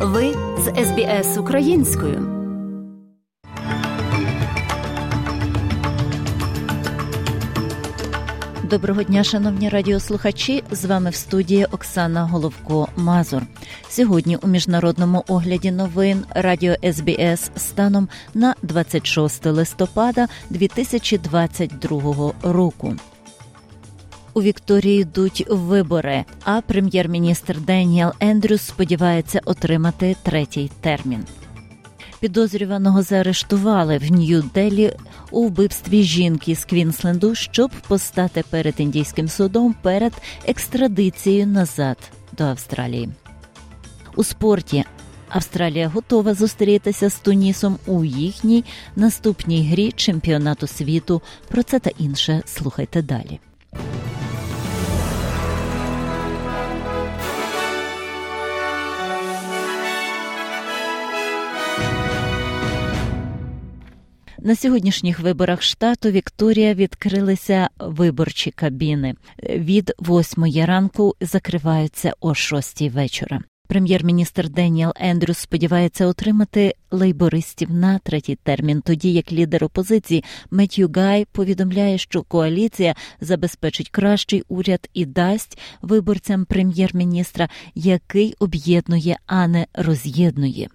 Ви з СБС українською. Доброго дня, шановні радіослухачі. З вами в студії Оксана Головко Мазур. Сьогодні у міжнародному огляді новин Радіо СБС станом на 26 листопада 2022 року. У Вікторії йдуть вибори, а прем'єр-міністр Деніел Ендрюс сподівається отримати третій термін. Підозрюваного заарештували в Нью-Делі у вбивстві жінки з Квінсленду, щоб постати перед індійським судом перед екстрадицією назад до Австралії. У спорті Австралія готова зустрітися з Тунісом у їхній наступній грі чемпіонату світу. Про це та інше слухайте далі. На сьогоднішніх виборах штату Вікторія відкрилися виборчі кабіни. Від восьмої ранку закриваються о шостій вечора. Прем'єр-міністр Деніел Ендрюс сподівається отримати лейбористів на третій термін, тоді як лідер опозиції Меттью Гай повідомляє, що коаліція забезпечить кращий уряд і дасть виборцям прем'єр-міністра, який об'єднує, а не роз'єднує.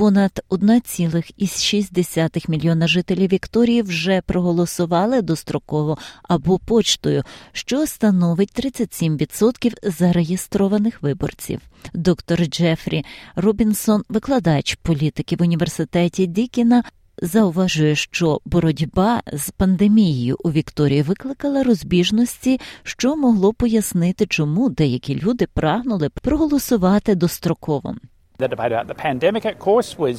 Понад 1,6 мільйона жителів Вікторії вже проголосували достроково або почтою, що становить 37% зареєстрованих виборців. Доктор Джефрі Робінсон, викладач політики в університеті Дікіна, зауважує, що боротьба з пандемією у Вікторії викликала розбіжності, що могло пояснити, чому деякі люди прагнули проголосувати достроково. The debate about the pandemic, of course, was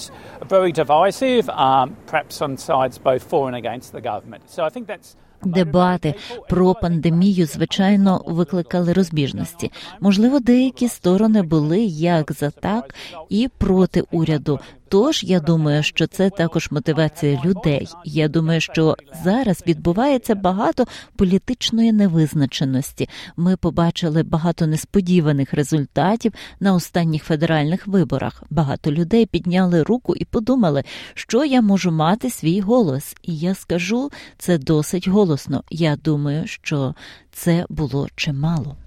very divisive, um, perhaps on sides both for and against the government. So I think that's Дебати про пандемію, звичайно, викликали розбіжності. Можливо, деякі сторони були як за так і проти уряду. Тож я думаю, що це також мотивація людей. Я думаю, що зараз відбувається багато політичної невизначеності. Ми побачили багато несподіваних результатів на останніх федеральних виборах. Багато людей підняли руку і подумали, що я можу мати свій голос. І я скажу це досить голосно. Я думаю, що це було чимало.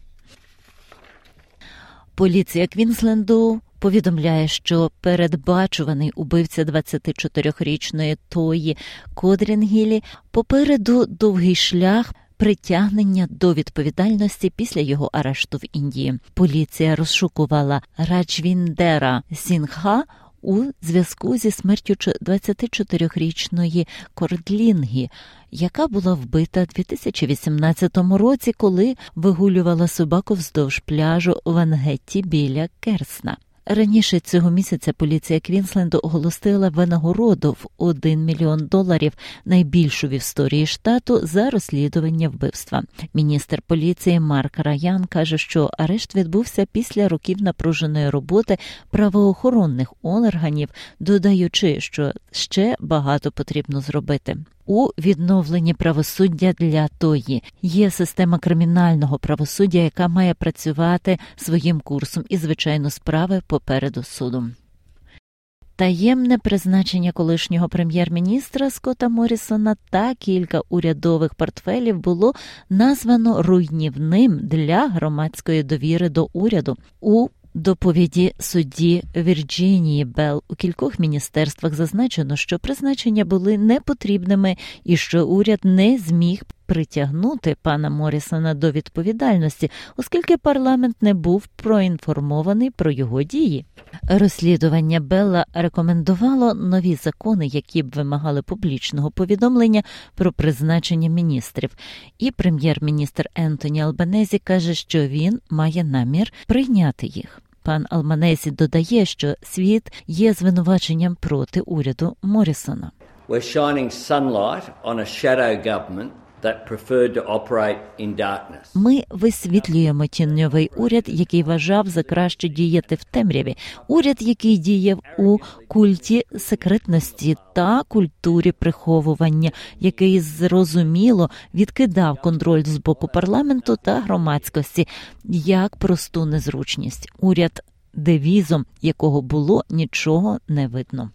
Поліція Квінсленду повідомляє, що передбачуваний убивця 24-річної Тої Кодрінгілі попереду довгий шлях. Притягнення до відповідальності після його арешту в Індії поліція розшукувала Раджвіндера Сінгха у зв'язку зі смертю 24-річної Кордінглі, яка була вбита 2018 році, коли вигулювала собаку вздовж пляжу в Вангетті біля Кернса. Раніше цього місяця поліція Квінсленду оголосила винагороду в 1 мільйон доларів найбільшу в історії штату за розслідування вбивства. Міністр поліції Марк Раян каже, що арешт відбувся після років напруженої роботи правоохоронних органів, додаючи, що ще багато потрібно зробити у відновленні правосуддя для тої. Є система кримінального правосуддя, яка має працювати своїм курсом, і звичайно, справи попереду суду. Таємне призначення колишнього прем'єр-міністра Скотта Морісона та кілька урядових портфелів було названо руйнівним для громадської довіри до уряду у доповіді судді Вірджинії Белл у кількох міністерствах зазначено, що призначення були непотрібними і що уряд не зміг притягнути пана Морісона до відповідальності, оскільки парламент не був проінформований про його дії. Розслідування Белла рекомендувало нові закони, які б вимагали публічного повідомлення про призначення міністрів. І прем'єр-міністр Ентоні Албанезі каже, що він має намір прийняти їх. Пан Алманезі додає, що світ є звинуваченням проти уряду Морісона. We're shining sunlight on a shadow government ми висвітлюємо тіньовий уряд, який вважав за краще діяти в темряві. Уряд, який діяв у культі секретності та культурі приховування, який зрозуміло відкидав контроль з боку парламенту та громадськості як просту незручність. Уряд девізом якого було нічого не видно.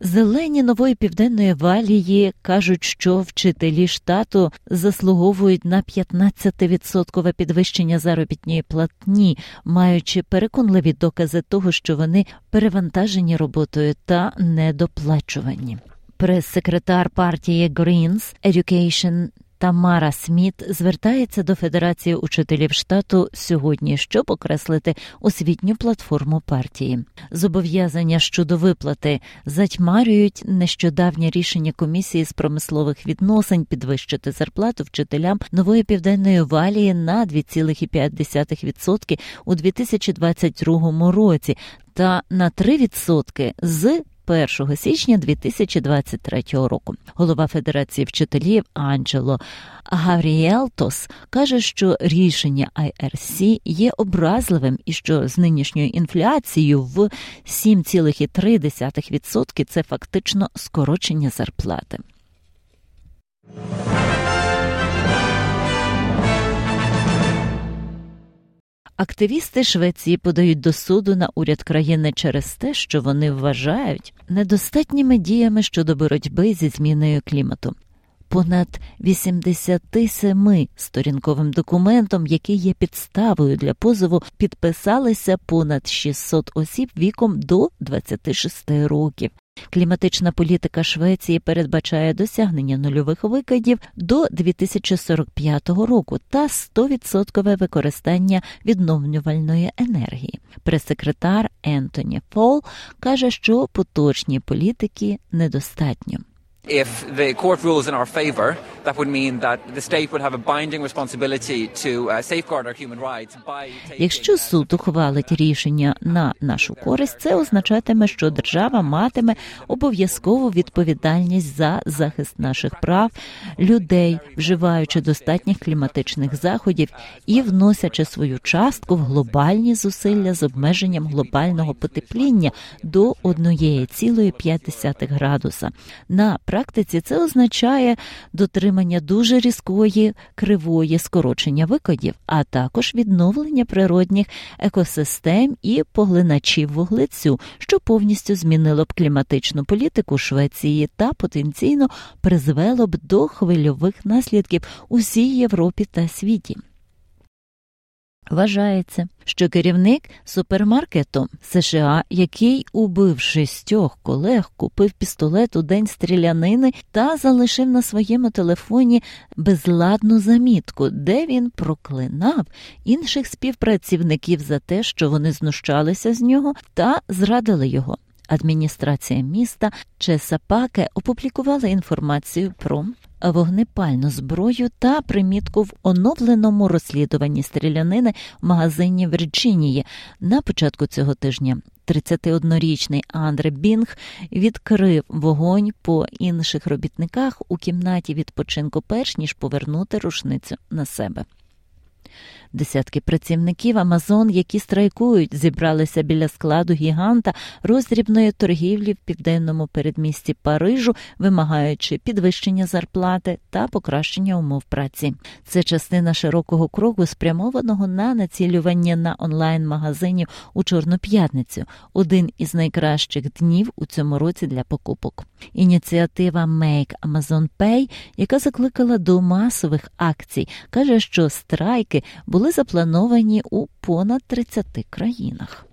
Зелені нової південної валії кажуть, що вчителі штату заслуговують на 15% підвищення заробітної платні, маючи переконливі докази того, що вони перевантажені роботою та недоплачувані. Прес-секретар партії Greens Education Тамара Сміт звертається до Федерації учителів штату сьогодні, щоб окреслити освітню платформу партії. Зобов'язання щодо виплати затьмарюють нещодавнє рішення комісії з промислових відносин підвищити зарплату вчителям нової південної валії на 2,5% у 2022 році та на 3% з 1 січня 2023 року. Голова Федерації вчителів Анджело Гавріелтос каже, що рішення IRC є образливим і що з нинішньою інфляцією в 7,3% це фактично скорочення зарплати. Активісти Швеції подають до суду на уряд країни через те, що вони вважають недостатніми діями щодо боротьби зі зміною клімату. Понад 87 сторінковим документом, який є підставою для позову, підписалися понад 600 осіб віком до 26 років. Кліматична політика Швеції передбачає досягнення нульових викидів до 2045 року та 100% використання відновлювальної енергії. Прес-секретар Ентоні Фол каже, що поточні політики недостатньо. If the court rules in our favour, that would mean that the state would have a binding responsibility to uh, safeguard our human rights by Якщо суд ухвалить рішення на нашу користь, це означатиме, що держава матиме обов'язкову відповідальність за захист наших прав людей, вживаючи достатніх кліматичних заходів і вносячи свою частку в глобальні зусилля з обмеженням глобального потепління до 1,5 градуса. На практиці це означає дотримання дуже різкої кривої скорочення викидів, а також відновлення природних екосистем і поглиначів вуглецю, що повністю змінило б кліматичну політику Швеції та потенційно призвело б до хвильових наслідків усій Європі та світі. Вважається, що керівник супермаркету США, який убив шістьох колег, купив пістолет у день стрілянини та залишив на своєму телефоні безладну замітку, де він проклинав інших співпрацівників за те, що вони знущалися з нього та зрадили його. Адміністрація міста Чесапаке опублікувала інформацію про вогнепальну зброю та примітку в оновленому розслідуванні стрілянини в магазині Вірджинії на початку цього тижня. 31-річний Андре Бінг відкрив вогонь по інших робітниках у кімнаті відпочинку, перш ніж повернути рушницю на себе. Десятки працівників Амазон, які страйкують, зібралися біля складу гіганта роздрібної торгівлі в південному передмісті Парижу, вимагаючи підвищення зарплати та покращення умов праці. Це частина широкого кроку, спрямованого на націлювання на онлайн-магазинів у Чорну п'ятницю, один із найкращих днів у цьому році для покупок. Ініціатива Make Amazon Pay, яка закликала до масових акцій, каже, що страйки заплановані у понад 30 країнах.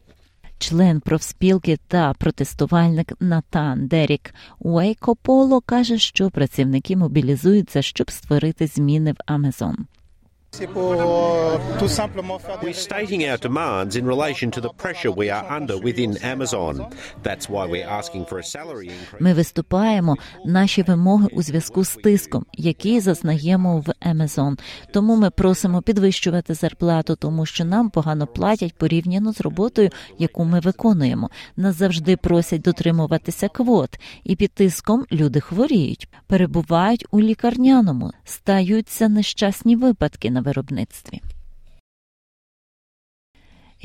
Член профспілки та протестувальник Натан Дерік Уейкополо каже, що працівники мобілізуються, щоб створити зміни в Амазон. We're stating our demands in relation to the pressure we are under within Amazon. That's why we're asking for a salary increase. Ми виступаємо наші вимоги у зв'язку з тиском, який зазнаємо в Amazon. Тому ми просимо підвищувати зарплату, тому що нам погано платять порівняно з роботою, яку ми виконуємо. Нас завжди просять дотримуватися квот, і під тиском люди хворіють, перебувають у лікарняному, стаються нещасні випадки на wyrobnictwie.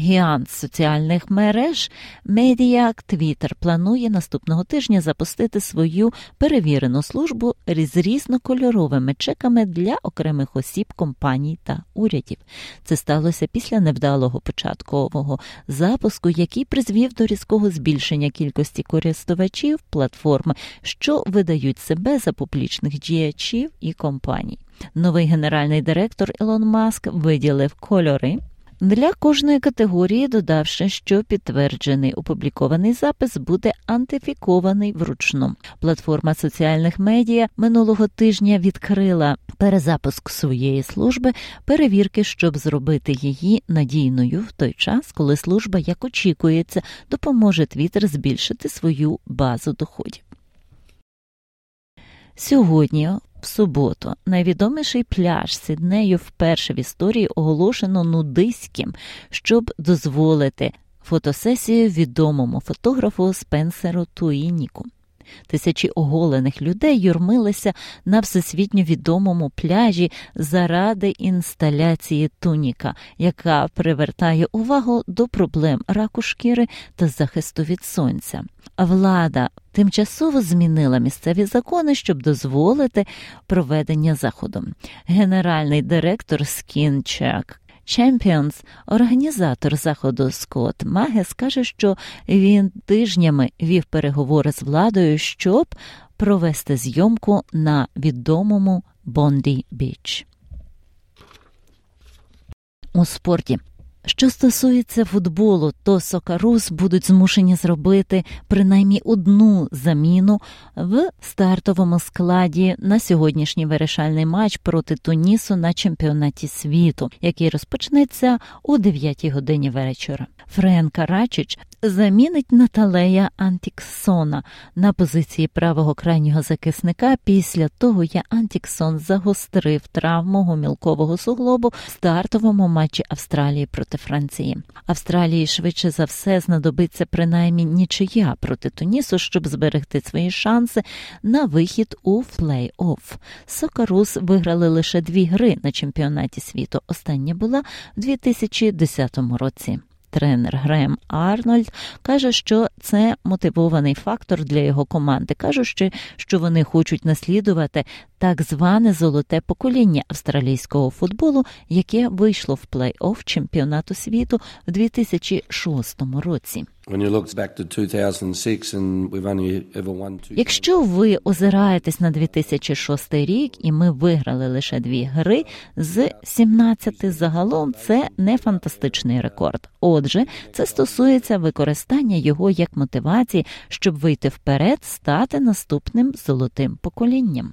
Гіант соціальних мереж Медіак Твіттер планує наступного тижня запустити свою перевірену службу з різнокольоровими чеками для окремих осіб, компаній та урядів. Це сталося після невдалого початкового запуску, який призвів до різкого збільшення кількості користувачів платформи, що видають себе за публічних діячів і компаній. Новий генеральний директор Ілон Маск виділив кольори. Для кожної категорії, додавши, що підтверджений опублікований запис буде антифікований вручну. Платформа соціальних медіа минулого тижня відкрила перезапуск своєї служби перевірки, щоб зробити її надійною в той час, коли служба, як очікується, допоможе Твіттер збільшити свою базу доходів. Сьогодні в суботу найвідоміший пляж Сіднею вперше в історії оголошено нудиським, щоб дозволити фотосесію відомому фотографу Спенсеру Туїніку. Тисячі оголених людей юрмилися на всесвітньо відомому пляжі заради інсталяції туніка, яка привертає увагу до проблем раку шкіри та захисту від сонця. Влада тимчасово змінила місцеві закони, щоб дозволити проведення заходу. Генеральний директор Скінчак Champions, організатор заходу Скотт Магес, каже, що він тижнями вів переговори з владою, щоб провести зйомку на відомому Бонді Біч. У спорті що стосується футболу, то Сокарус будуть змушені зробити принаймні одну заміну в стартовому складі на сьогоднішній вирішальний матч проти Тунісу на чемпіонаті світу, який розпочнеться у 9 годині вечора. Фран Карачич замінить Натаніеля Аткінсона на позиції правого крайнього захисника після того, як Аткінсон загострив травму гомілкового суглобу в стартовому матчі Австралії проти Франції. Австралії швидше за все знадобиться принаймні нічия проти Тунісу, щоб зберегти свої шанси на вихід у плей-офф. Сокарус виграли лише дві гри на чемпіонаті світу. Остання була в 2010 році. Тренер Грем Арнольд каже, що це мотивований фактор для його команди, кажучи, що вони хочуть наслідувати так зване золоте покоління австралійського футболу, яке вийшло в плей-офф чемпіонату світу в 2006 році. Якщо ви озираєтесь на 2006 рік, і ми виграли лише дві гри з 17 загалом, це не фантастичний рекорд. Отже, це стосується використання його як мотивації, щоб вийти вперед, стати наступним золотим поколінням.